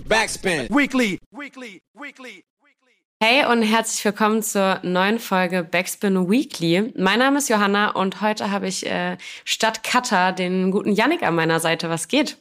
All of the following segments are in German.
Backspin. Weekly. Weekly. Weekly. Hey und herzlich willkommen zur neuen Folge Backspin Weekly. Mein Name ist Johanna und heute habe ich äh, statt Cutter den guten Yannick an meiner Seite. Was geht?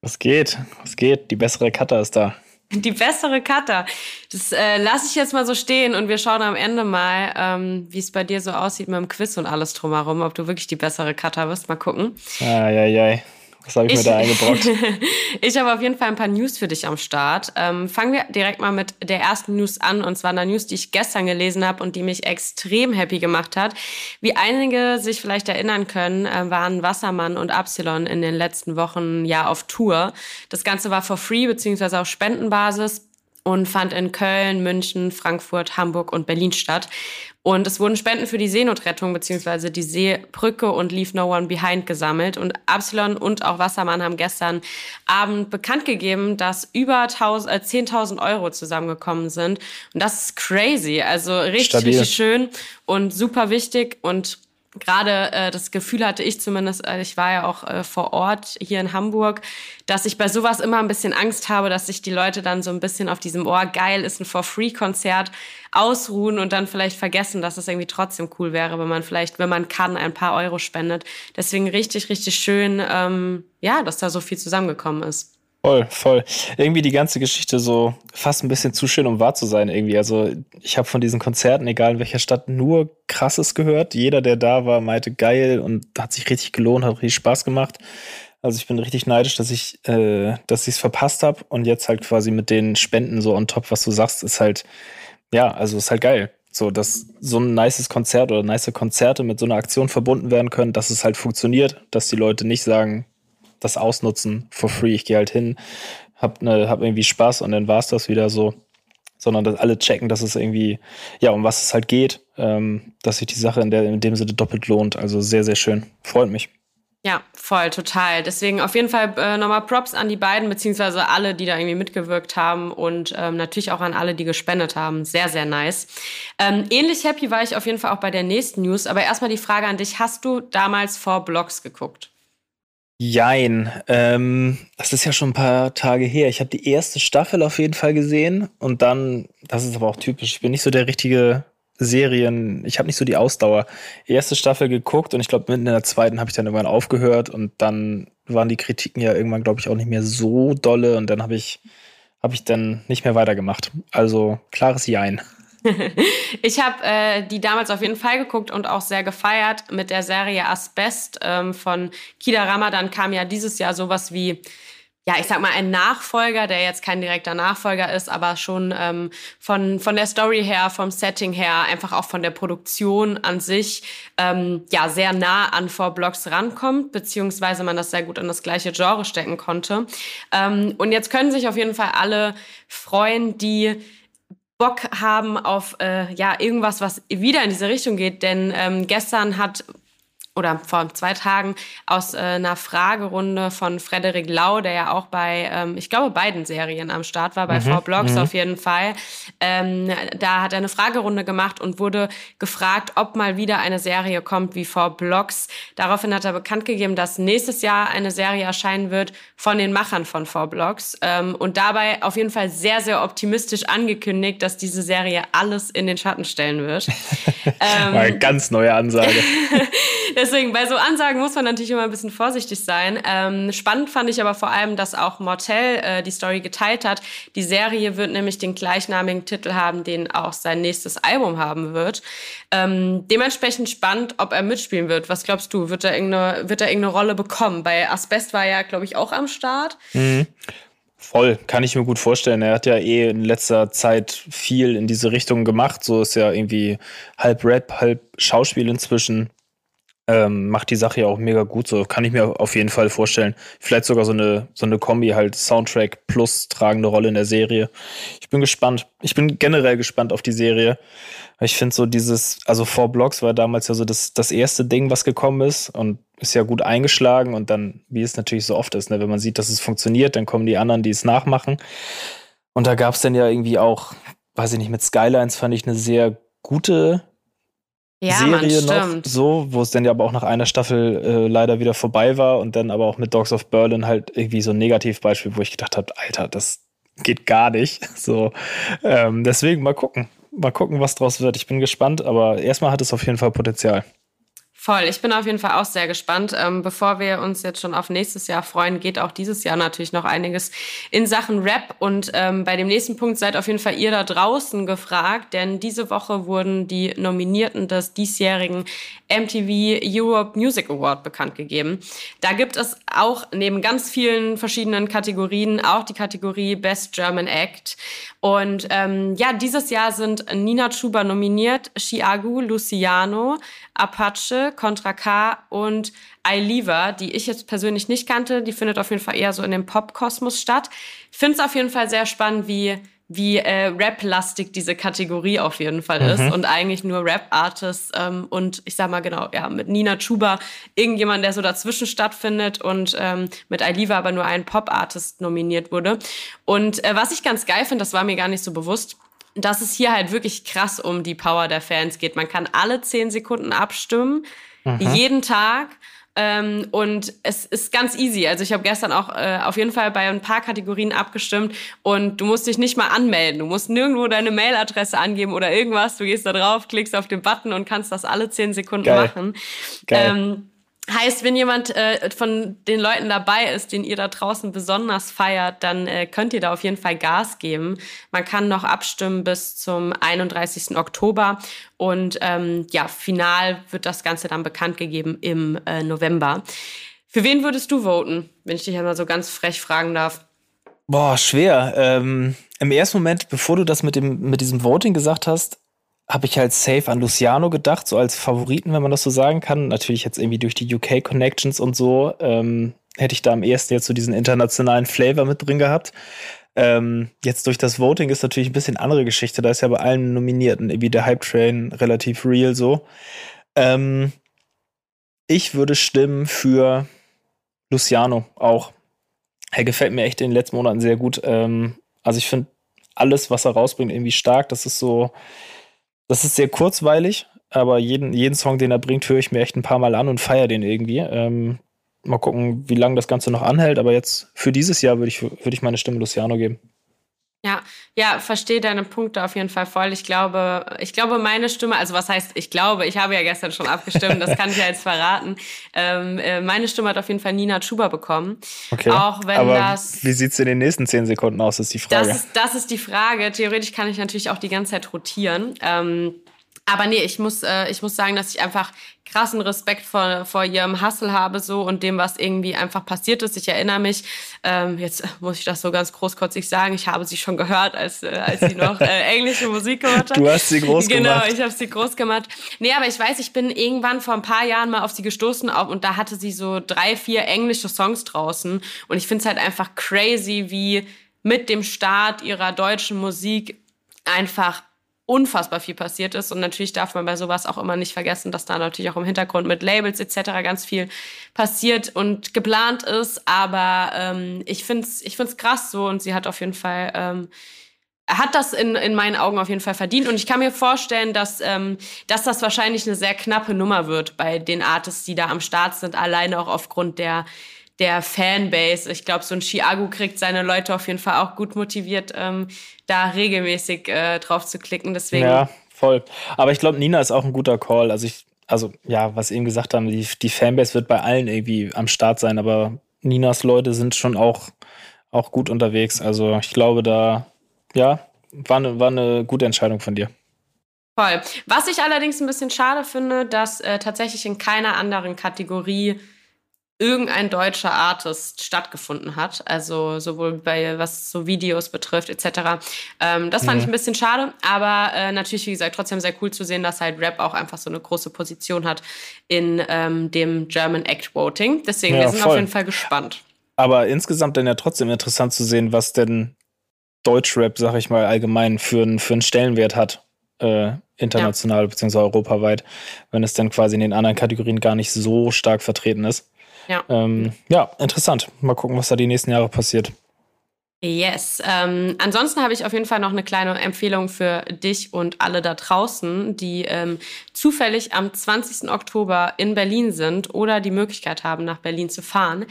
Was geht? Was geht? Die bessere Cutter ist da. Die bessere Cutter. Das äh, lasse ich jetzt mal so stehen und wir schauen am Ende mal, ähm, wie es bei dir so aussieht mit dem Quiz und alles drumherum, ob du wirklich die bessere Cutter wirst. Mal gucken. Eieiei. Was habe ich, ich, mir da eingebrockt? ich habe auf jeden Fall ein paar News für dich am Start. Ähm, fangen wir direkt mal mit der ersten News an. Und zwar einer News, die ich gestern gelesen habe und die mich extrem happy gemacht hat. Wie einige sich vielleicht erinnern können, äh, waren Wassermann und Absilon in den letzten Wochen ja auf Tour. Das Ganze war for free beziehungsweise auf Spendenbasis und fand in Köln, München, Frankfurt, Hamburg und Berlin statt. Und es wurden Spenden für die Seenotrettung bzw. die Seebrücke und Leave No One Behind gesammelt. Und Absalon und auch Wassermann haben gestern Abend bekannt gegeben, dass über 10.000 äh, Euro zusammengekommen sind. Und das ist crazy. Also richtig, Stabil. richtig schön und super wichtig. Und gerade äh, das Gefühl hatte ich zumindest, äh, ich war ja auch äh, vor Ort hier in Hamburg, dass ich bei sowas immer ein bisschen Angst habe, dass sich die Leute dann so ein bisschen auf diesem Ohr geil ist ein For-Free-Konzert ausruhen und dann vielleicht vergessen, dass es irgendwie trotzdem cool wäre, wenn man vielleicht, wenn man kann, ein paar Euro spendet. Deswegen richtig, richtig schön, ähm, ja, dass da so viel zusammengekommen ist. Voll, voll. Irgendwie die ganze Geschichte so fast ein bisschen zu schön, um wahr zu sein irgendwie. Also ich habe von diesen Konzerten, egal in welcher Stadt, nur Krasses gehört. Jeder, der da war, meinte geil und hat sich richtig gelohnt, hat richtig Spaß gemacht. Also ich bin richtig neidisch, dass ich, äh, es verpasst habe und jetzt halt quasi mit den Spenden so on top, was du sagst, ist halt, ja, also ist halt geil. So, dass so ein nices Konzert oder nice Konzerte mit so einer Aktion verbunden werden können, dass es halt funktioniert, dass die Leute nicht sagen, das ausnutzen for free. Ich gehe halt hin, hab, ne, hab irgendwie Spaß und dann war es das wieder so. Sondern dass alle checken, dass es irgendwie, ja, um was es halt geht, ähm, dass sich die Sache in, der, in dem Sinne doppelt lohnt. Also sehr, sehr schön. Freut mich. Ja, voll, total. Deswegen auf jeden Fall äh, nochmal Props an die beiden, beziehungsweise alle, die da irgendwie mitgewirkt haben und ähm, natürlich auch an alle, die gespendet haben. Sehr, sehr nice. Ähm, ähnlich happy war ich auf jeden Fall auch bei der nächsten News. Aber erstmal die Frage an dich. Hast du damals vor Blogs geguckt? Jein. Ähm, das ist ja schon ein paar Tage her. Ich habe die erste Staffel auf jeden Fall gesehen und dann, das ist aber auch typisch, ich bin nicht so der richtige Serien, ich habe nicht so die Ausdauer. Erste Staffel geguckt und ich glaube, mitten in der zweiten habe ich dann irgendwann aufgehört und dann waren die Kritiken ja irgendwann, glaube ich, auch nicht mehr so dolle und dann habe ich, hab ich dann nicht mehr weitergemacht. Also klares Jein. ich habe äh, die damals auf jeden Fall geguckt und auch sehr gefeiert mit der Serie Asbest ähm, von Kida Ramadan kam ja dieses Jahr sowas wie ja, ich sag mal, ein Nachfolger, der jetzt kein direkter Nachfolger ist, aber schon ähm, von, von der Story her, vom Setting her, einfach auch von der Produktion an sich, ähm, ja, sehr nah an Four Blocks rankommt, beziehungsweise man das sehr gut in das gleiche Genre stecken konnte. Ähm, und jetzt können sich auf jeden Fall alle freuen, die Bock haben auf äh, ja irgendwas, was wieder in diese Richtung geht. Denn ähm, gestern hat oder vor zwei Tagen aus äh, einer Fragerunde von Frederik Lau, der ja auch bei, ähm, ich glaube, beiden Serien am Start war, bei mhm, Four Blogs mhm. auf jeden Fall. Ähm, da hat er eine Fragerunde gemacht und wurde gefragt, ob mal wieder eine Serie kommt wie Four Blogs. Daraufhin hat er bekannt gegeben, dass nächstes Jahr eine Serie erscheinen wird von den Machern von Four Blogs ähm, und dabei auf jeden Fall sehr, sehr optimistisch angekündigt, dass diese Serie alles in den Schatten stellen wird. ähm, eine ganz neue Ansage. Deswegen, bei so Ansagen muss man natürlich immer ein bisschen vorsichtig sein. Ähm, spannend fand ich aber vor allem, dass auch Mortel äh, die Story geteilt hat. Die Serie wird nämlich den gleichnamigen Titel haben, den auch sein nächstes Album haben wird. Ähm, dementsprechend spannend, ob er mitspielen wird. Was glaubst du? Wird er irgendeine, wird er irgendeine Rolle bekommen? Bei Asbest war er glaube ich, auch am Start. Mhm. Voll, kann ich mir gut vorstellen. Er hat ja eh in letzter Zeit viel in diese Richtung gemacht. So ist ja irgendwie halb Rap, halb Schauspiel inzwischen ähm, macht die Sache ja auch mega gut. So kann ich mir auf jeden Fall vorstellen. Vielleicht sogar so eine, so eine Kombi, halt Soundtrack plus tragende Rolle in der Serie. Ich bin gespannt. Ich bin generell gespannt auf die Serie. Ich finde so dieses, also Four Blocks war damals ja so das, das erste Ding, was gekommen ist und ist ja gut eingeschlagen und dann, wie es natürlich so oft ist, ne, wenn man sieht, dass es funktioniert, dann kommen die anderen, die es nachmachen. Und da gab es dann ja irgendwie auch, weiß ich nicht, mit Skylines fand ich eine sehr gute ja, Serie Mann, noch, so, wo es dann ja aber auch nach einer Staffel äh, leider wieder vorbei war und dann aber auch mit Dogs of Berlin halt irgendwie so ein Negativbeispiel, wo ich gedacht habe, Alter, das geht gar nicht. So, ähm, deswegen mal gucken. Mal gucken, was draus wird. Ich bin gespannt, aber erstmal hat es auf jeden Fall Potenzial. Voll, ich bin auf jeden Fall auch sehr gespannt. Ähm, bevor wir uns jetzt schon auf nächstes Jahr freuen, geht auch dieses Jahr natürlich noch einiges in Sachen Rap. Und ähm, bei dem nächsten Punkt seid auf jeden Fall ihr da draußen gefragt, denn diese Woche wurden die Nominierten des diesjährigen MTV Europe Music Award bekannt gegeben. Da gibt es auch neben ganz vielen verschiedenen Kategorien auch die Kategorie Best German Act. Und ähm, ja, dieses Jahr sind Nina Chuba nominiert, Chiagu, Luciano, Apache, Contra K und Ailiva, die ich jetzt persönlich nicht kannte. Die findet auf jeden Fall eher so in dem Pop-Kosmos statt. Ich finde es auf jeden Fall sehr spannend, wie wie äh, Rap-lastig diese Kategorie auf jeden Fall ist mhm. und eigentlich nur Rap-Artists ähm, und ich sag mal genau, ja, mit Nina Chuba irgendjemand, der so dazwischen stattfindet und ähm, mit Ailiva aber nur ein Pop-Artist nominiert wurde. Und äh, was ich ganz geil finde, das war mir gar nicht so bewusst, dass es hier halt wirklich krass um die Power der Fans geht. Man kann alle zehn Sekunden abstimmen, mhm. jeden Tag. Ähm, und es ist ganz easy. Also ich habe gestern auch äh, auf jeden Fall bei ein paar Kategorien abgestimmt und du musst dich nicht mal anmelden. Du musst nirgendwo deine Mailadresse angeben oder irgendwas. Du gehst da drauf, klickst auf den Button und kannst das alle zehn Sekunden Geil. machen. Geil. Ähm, Heißt, wenn jemand äh, von den Leuten dabei ist, den ihr da draußen besonders feiert, dann äh, könnt ihr da auf jeden Fall Gas geben. Man kann noch abstimmen bis zum 31. Oktober und ähm, ja, final wird das Ganze dann bekannt gegeben im äh, November. Für wen würdest du voten, wenn ich dich einmal so ganz frech fragen darf? Boah, schwer. Ähm, Im ersten Moment, bevor du das mit, dem, mit diesem Voting gesagt hast, habe ich halt safe an Luciano gedacht, so als Favoriten, wenn man das so sagen kann. Natürlich jetzt irgendwie durch die UK-Connections und so ähm, hätte ich da am ehesten jetzt so diesen internationalen Flavor mit drin gehabt. Ähm, jetzt durch das Voting ist natürlich ein bisschen andere Geschichte. Da ist ja bei allen Nominierten irgendwie der Hype Train relativ real so. Ähm, ich würde stimmen für Luciano auch. Er gefällt mir echt in den letzten Monaten sehr gut. Ähm, also ich finde alles, was er rausbringt, irgendwie stark. Das ist so, das ist sehr kurzweilig, aber jeden, jeden Song, den er bringt, höre ich mir echt ein paar Mal an und feiere den irgendwie. Ähm, mal gucken, wie lange das Ganze noch anhält, aber jetzt für dieses Jahr würde ich, würd ich meine Stimme Luciano geben. Ja, ja, verstehe deine Punkte auf jeden Fall voll. Ich glaube, ich glaube, meine Stimme, also was heißt, ich glaube, ich habe ja gestern schon abgestimmt, das kann ich ja jetzt verraten. Ähm, äh, meine Stimme hat auf jeden Fall Nina Schuber bekommen. Okay. Auch wenn Aber das. Wie sieht es in den nächsten zehn Sekunden aus, ist die Frage. Das ist, das ist die Frage. Theoretisch kann ich natürlich auch die ganze Zeit rotieren. Ähm, aber nee, ich muss, äh, ich muss sagen, dass ich einfach krassen Respekt vor, vor ihrem Hustle habe so und dem, was irgendwie einfach passiert ist. Ich erinnere mich, ähm, jetzt muss ich das so ganz großkotzig sagen, ich habe sie schon gehört, als, äh, als sie noch äh, englische Musik gehört hat. Du hast sie groß genau, gemacht. Genau, ich habe sie groß gemacht. Nee, aber ich weiß, ich bin irgendwann vor ein paar Jahren mal auf sie gestoßen auch, und da hatte sie so drei, vier englische Songs draußen und ich finde es halt einfach crazy, wie mit dem Start ihrer deutschen Musik einfach unfassbar viel passiert ist. Und natürlich darf man bei sowas auch immer nicht vergessen, dass da natürlich auch im Hintergrund mit Labels etc. ganz viel passiert und geplant ist. Aber ähm, ich finde es ich find's krass so und sie hat auf jeden Fall. Ähm, hat das in, in meinen Augen auf jeden Fall verdient. Und ich kann mir vorstellen, dass, ähm, dass das wahrscheinlich eine sehr knappe Nummer wird bei den Artists, die da am Start sind, alleine auch aufgrund der, der Fanbase. Ich glaube, so ein Chiago kriegt seine Leute auf jeden Fall auch gut motiviert, ähm, da regelmäßig äh, drauf zu klicken. Deswegen. Ja, voll. Aber ich glaube, Nina ist auch ein guter Call. Also ich, also ja, was eben gesagt haben, die, die Fanbase wird bei allen irgendwie am Start sein, aber Ninas Leute sind schon auch, auch gut unterwegs. Also ich glaube, da, ja, war eine, war eine gute Entscheidung von dir. Voll. Was ich allerdings ein bisschen schade finde, dass äh, tatsächlich in keiner anderen Kategorie irgendein deutscher Artist stattgefunden hat. Also sowohl bei was so Videos betrifft etc. Ähm, das fand mhm. ich ein bisschen schade, aber äh, natürlich wie gesagt trotzdem sehr cool zu sehen, dass halt Rap auch einfach so eine große Position hat in ähm, dem German Act Voting. Deswegen ja, wir sind voll. auf jeden Fall gespannt. Aber insgesamt dann ja trotzdem interessant zu sehen, was denn Deutschrap, sag ich mal, allgemein für, einen für einen Stellenwert hat. Äh, international ja. bzw. europaweit, wenn es dann quasi in den anderen Kategorien gar nicht so stark vertreten ist. Ja. Ähm, ja, interessant. Mal gucken, was da die nächsten Jahre passiert. Yes. Ähm, ansonsten habe ich auf jeden Fall noch eine kleine Empfehlung für dich und alle da draußen, die ähm, zufällig am 20. Oktober in Berlin sind oder die Möglichkeit haben, nach Berlin zu fahren.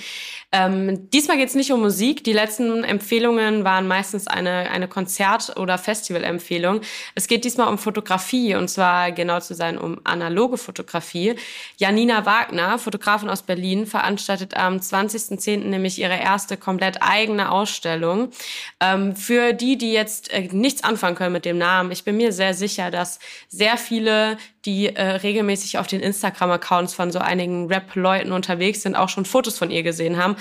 Ähm, diesmal geht es nicht um Musik. Die letzten Empfehlungen waren meistens eine, eine Konzert- oder Festivalempfehlung. Es geht diesmal um Fotografie und zwar genau zu sein um analoge Fotografie. Janina Wagner, Fotografin aus Berlin, veranstaltet am 20.10. nämlich ihre erste komplett eigene Ausstellung ähm, für die, die jetzt äh, nichts anfangen können mit dem Namen, ich bin mir sehr sicher, dass sehr viele, die äh, regelmäßig auf den Instagram-Accounts von so einigen Rap-Leuten unterwegs sind, auch schon Fotos von ihr gesehen haben.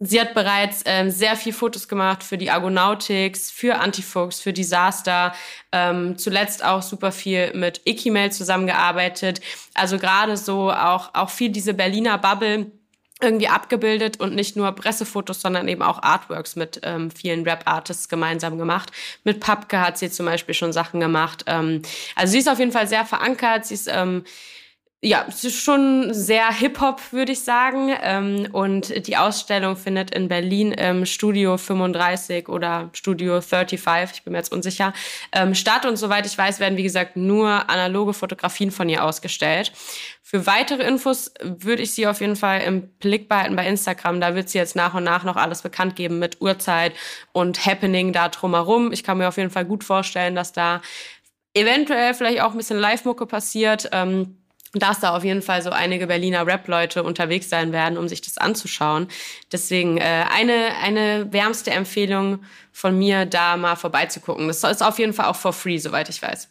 Sie hat bereits ähm, sehr viel Fotos gemacht für die Argonautics, für Antifuchs, für Disaster, ähm, zuletzt auch super viel mit Ikimail zusammengearbeitet. Also gerade so auch, auch viel diese Berliner Bubble irgendwie abgebildet und nicht nur Pressefotos, sondern eben auch Artworks mit ähm, vielen Rap-Artists gemeinsam gemacht. Mit Papke hat sie zum Beispiel schon Sachen gemacht. Ähm, also sie ist auf jeden Fall sehr verankert. Sie ist ähm, ja, es ist schon sehr Hip-Hop, würde ich sagen. Ähm, und die Ausstellung findet in Berlin im Studio 35 oder Studio 35, ich bin mir jetzt unsicher, ähm, statt. Und soweit ich weiß, werden, wie gesagt, nur analoge Fotografien von ihr ausgestellt. Für weitere Infos würde ich sie auf jeden Fall im Blick behalten bei Instagram. Da wird sie jetzt nach und nach noch alles bekannt geben mit Uhrzeit und Happening da drumherum. Ich kann mir auf jeden Fall gut vorstellen, dass da eventuell vielleicht auch ein bisschen Live-Mucke passiert. Ähm, dass da auf jeden Fall so einige Berliner Rap-Leute unterwegs sein werden, um sich das anzuschauen. Deswegen äh, eine, eine wärmste Empfehlung von mir, da mal vorbeizugucken. Das ist auf jeden Fall auch for free, soweit ich weiß.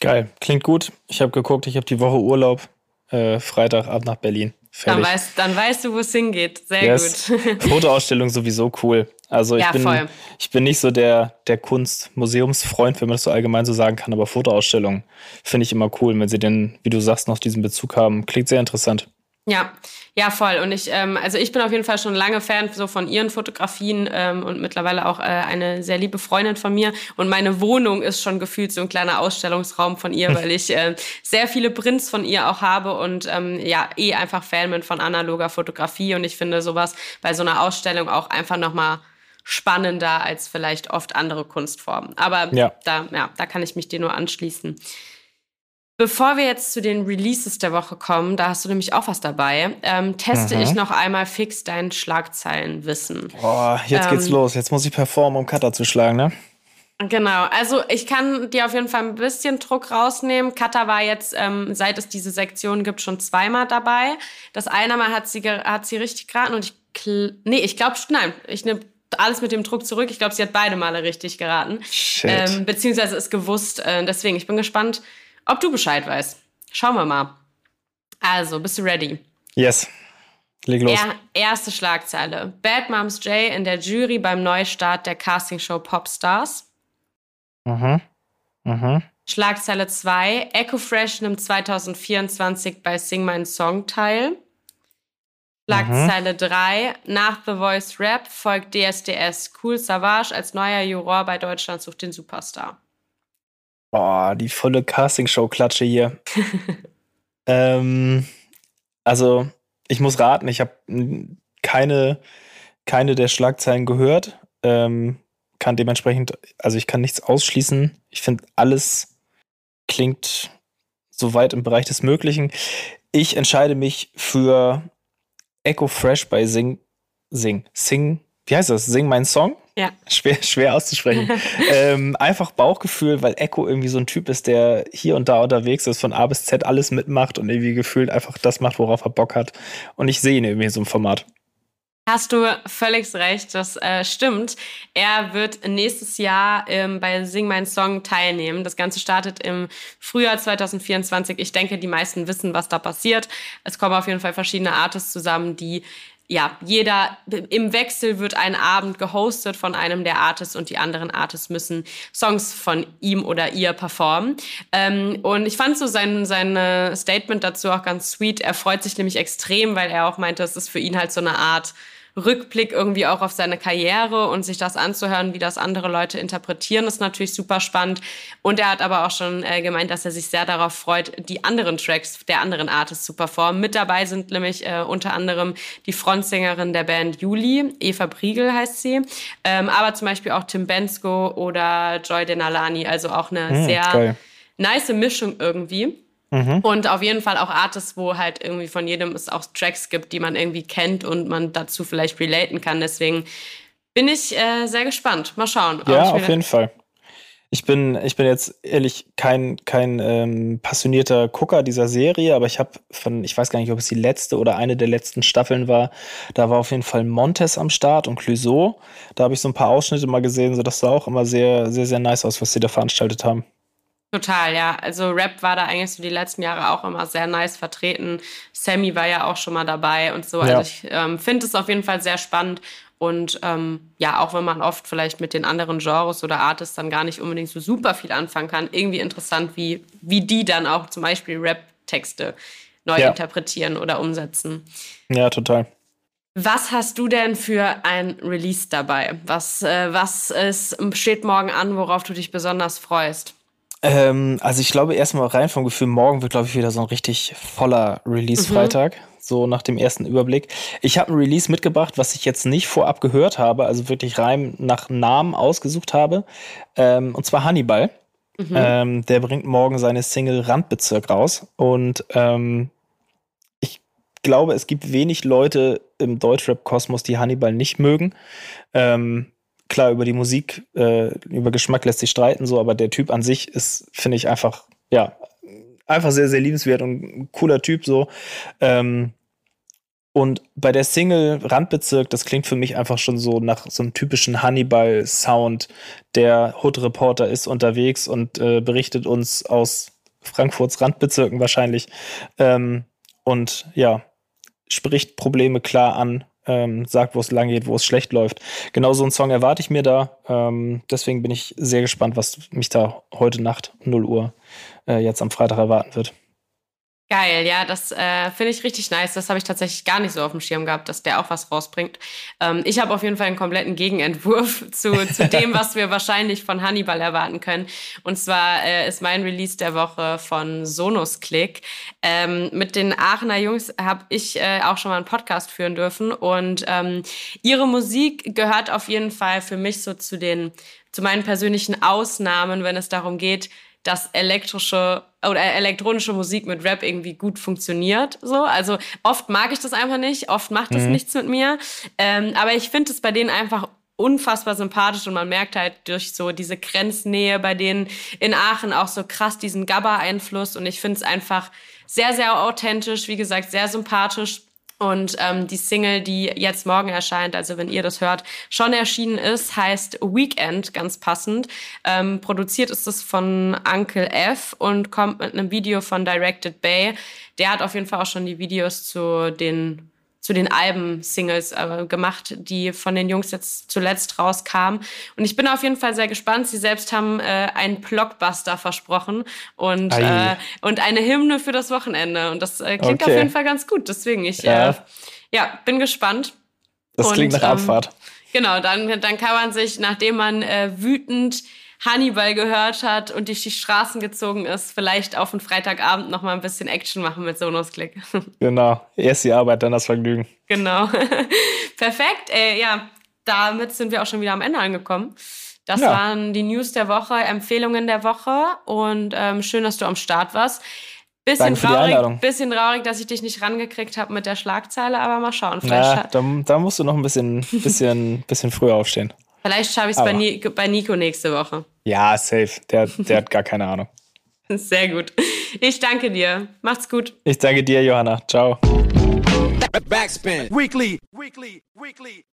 Geil, klingt gut. Ich habe geguckt, ich habe die Woche Urlaub. Äh, Freitag ab nach Berlin. Dann weißt, dann weißt du, wo es hingeht. Sehr yes. gut. Fotoausstellung sowieso cool. Also ich, ja, bin, voll. ich bin nicht so der, der Kunst-Museumsfreund, wenn man das so allgemein so sagen kann, aber Fotoausstellungen finde ich immer cool, wenn sie denn, wie du sagst, noch diesen Bezug haben. Klingt sehr interessant. Ja, ja, voll. Und ich, ähm, also ich bin auf jeden Fall schon lange Fan so von ihren Fotografien ähm, und mittlerweile auch äh, eine sehr liebe Freundin von mir. Und meine Wohnung ist schon gefühlt so ein kleiner Ausstellungsraum von ihr, weil ich äh, sehr viele Prints von ihr auch habe und ähm, ja, eh einfach Fan bin von analoger Fotografie. Und ich finde sowas bei so einer Ausstellung auch einfach nochmal spannender als vielleicht oft andere Kunstformen. Aber ja. da, ja, da kann ich mich dir nur anschließen. Bevor wir jetzt zu den Releases der Woche kommen, da hast du nämlich auch was dabei, ähm, teste mhm. ich noch einmal fix dein Schlagzeilenwissen. Boah, jetzt ähm, geht's los. Jetzt muss ich performen, um Cutter zu schlagen, ne? Genau, also ich kann dir auf jeden Fall ein bisschen Druck rausnehmen. Cutter war jetzt, ähm, seit es diese Sektion gibt, schon zweimal dabei. Das eine Mal hat sie, hat sie richtig geraten und ich, nee, ich glaube, nein, ich nehme alles mit dem Druck zurück. Ich glaube, sie hat beide Male richtig geraten. Shit. Ähm, beziehungsweise ist gewusst. Äh, deswegen, ich bin gespannt, ob du Bescheid weißt. Schauen wir mal. Also, bist du ready? Yes. Leg los. Er, erste Schlagzeile. Bad Moms J in der Jury beim Neustart der Castingshow Popstars. Mhm. Mhm. Schlagzeile 2. Echo Fresh nimmt 2024 bei Sing My Song teil. Schlagzeile 3. Mhm. Nach The Voice Rap folgt DSDS Cool Savage als neuer Juror bei Deutschland sucht den Superstar. Boah, die volle Castingshow-Klatsche hier. ähm, also, ich muss raten, ich habe keine, keine der Schlagzeilen gehört. Ähm, kann dementsprechend, also ich kann nichts ausschließen. Ich finde, alles klingt soweit im Bereich des Möglichen. Ich entscheide mich für Echo Fresh bei Sing, Sing, Sing, wie heißt das? Sing mein Song? Ja. Schwer, schwer auszusprechen. ähm, einfach Bauchgefühl, weil Echo irgendwie so ein Typ ist, der hier und da unterwegs ist, von A bis Z alles mitmacht und irgendwie gefühlt einfach das macht, worauf er Bock hat. Und ich sehe ihn irgendwie in so einem Format. Hast du völlig recht, das äh, stimmt. Er wird nächstes Jahr ähm, bei Sing Mein Song teilnehmen. Das Ganze startet im Frühjahr 2024. Ich denke, die meisten wissen, was da passiert. Es kommen auf jeden Fall verschiedene Artists zusammen, die ja, jeder im Wechsel wird ein Abend gehostet von einem der Artists und die anderen Artists müssen Songs von ihm oder ihr performen. Ähm, und ich fand so sein, sein Statement dazu auch ganz sweet. Er freut sich nämlich extrem, weil er auch meinte, es ist für ihn halt so eine Art Rückblick irgendwie auch auf seine Karriere und sich das anzuhören, wie das andere Leute interpretieren, ist natürlich super spannend. Und er hat aber auch schon äh, gemeint, dass er sich sehr darauf freut, die anderen Tracks der anderen Artists zu performen. Mit dabei sind nämlich äh, unter anderem die Frontsängerin der Band Juli, Eva Priegel heißt sie, ähm, aber zum Beispiel auch Tim Bensko oder Joy Denalani, also auch eine mhm, sehr geil. nice Mischung irgendwie. Mhm. Und auf jeden Fall auch Artists, wo halt irgendwie von jedem es auch Tracks gibt, die man irgendwie kennt und man dazu vielleicht relaten kann. Deswegen bin ich äh, sehr gespannt. Mal schauen. Ja, auf jeden Fall. Ich bin, ich bin jetzt ehrlich kein, kein ähm, passionierter Gucker dieser Serie, aber ich habe von, ich weiß gar nicht, ob es die letzte oder eine der letzten Staffeln war, da war auf jeden Fall Montes am Start und Clouseau. Da habe ich so ein paar Ausschnitte mal gesehen, so das sah auch immer sehr, sehr, sehr nice aus, was sie da veranstaltet haben. Total, ja. Also Rap war da eigentlich so die letzten Jahre auch immer sehr nice vertreten. Sammy war ja auch schon mal dabei und so. Also ja. Also ich ähm, finde es auf jeden Fall sehr spannend. Und ähm, ja, auch wenn man oft vielleicht mit den anderen Genres oder Artists dann gar nicht unbedingt so super viel anfangen kann, irgendwie interessant, wie, wie die dann auch zum Beispiel Rap-Texte neu ja. interpretieren oder umsetzen. Ja, total. Was hast du denn für ein Release dabei? Was, äh, was ist, steht morgen an, worauf du dich besonders freust? Ähm, also ich glaube erstmal rein vom Gefühl, morgen wird, glaube ich, wieder so ein richtig voller Release-Freitag. Mhm. So nach dem ersten Überblick. Ich habe ein Release mitgebracht, was ich jetzt nicht vorab gehört habe, also wirklich rein nach Namen ausgesucht habe. Ähm, und zwar Hannibal. Mhm. Ähm, der bringt morgen seine Single Randbezirk raus. Und ähm, ich glaube, es gibt wenig Leute im Deutschrap-Kosmos, die Hannibal nicht mögen. Ähm, klar, über die Musik, äh, über Geschmack lässt sich streiten, so, aber der Typ an sich ist, finde ich, einfach, ja, einfach sehr, sehr liebenswert und ein cooler Typ, so. Ähm, und bei der Single Randbezirk, das klingt für mich einfach schon so nach so einem typischen Hannibal-Sound. Der Hood-Reporter ist unterwegs und äh, berichtet uns aus Frankfurts Randbezirken wahrscheinlich. Ähm, und ja, spricht Probleme klar an, ähm, sagt, wo es lang geht, wo es schlecht läuft. Genau so einen Song erwarte ich mir da. Ähm, deswegen bin ich sehr gespannt, was mich da heute Nacht 0 Uhr äh, jetzt am Freitag erwarten wird. Geil, ja, das äh, finde ich richtig nice. Das habe ich tatsächlich gar nicht so auf dem Schirm gehabt, dass der auch was rausbringt. Ähm, ich habe auf jeden Fall einen kompletten Gegenentwurf zu, zu dem, was wir wahrscheinlich von Hannibal erwarten können. Und zwar äh, ist mein Release der Woche von Sonos Click. Ähm, mit den Aachener Jungs habe ich äh, auch schon mal einen Podcast führen dürfen. Und ähm, ihre Musik gehört auf jeden Fall für mich so zu den, zu meinen persönlichen Ausnahmen, wenn es darum geht, dass elektrische oder elektronische Musik mit Rap irgendwie gut funktioniert. So, also oft mag ich das einfach nicht, oft macht das mhm. nichts mit mir. Ähm, aber ich finde es bei denen einfach unfassbar sympathisch und man merkt halt durch so diese Grenznähe bei denen in Aachen auch so krass diesen Gabba-Einfluss und ich finde es einfach sehr, sehr authentisch, wie gesagt, sehr sympathisch und ähm, die Single, die jetzt morgen erscheint, also wenn ihr das hört, schon erschienen ist, heißt Weekend, ganz passend. Ähm, produziert ist es von Uncle F und kommt mit einem Video von Directed Bay. Der hat auf jeden Fall auch schon die Videos zu den zu den Alben-Singles äh, gemacht, die von den Jungs jetzt zuletzt rauskamen. Und ich bin auf jeden Fall sehr gespannt. Sie selbst haben äh, einen Blockbuster versprochen und, äh, und eine Hymne für das Wochenende. Und das äh, klingt okay. auf jeden Fall ganz gut. Deswegen, ich ja, äh, ja bin gespannt. Das klingt nach ähm, Abfahrt. Genau, dann, dann kann man sich, nachdem man äh, wütend Hannibal gehört hat und durch die Straßen gezogen ist, vielleicht auf einen Freitagabend noch mal ein bisschen Action machen mit Sonos Klick. Genau, erst die Arbeit, dann das Vergnügen. Genau. Perfekt, ey, ja, damit sind wir auch schon wieder am Ende angekommen. Das ja. waren die News der Woche, Empfehlungen der Woche und ähm, schön, dass du am Start warst. Bisschen traurig, bisschen traurig, dass ich dich nicht rangekriegt habe mit der Schlagzeile, aber mal schauen. Vielleicht da, da, musst du noch ein bisschen, bisschen, bisschen früher aufstehen. Vielleicht schaffe ich es bei, Ni bei Nico nächste Woche. Ja, safe. Der, der hat gar keine Ahnung. Sehr gut. Ich danke dir. Macht's gut. Ich danke dir, Johanna. Ciao. Backspin. Weekly. Weekly. Weekly.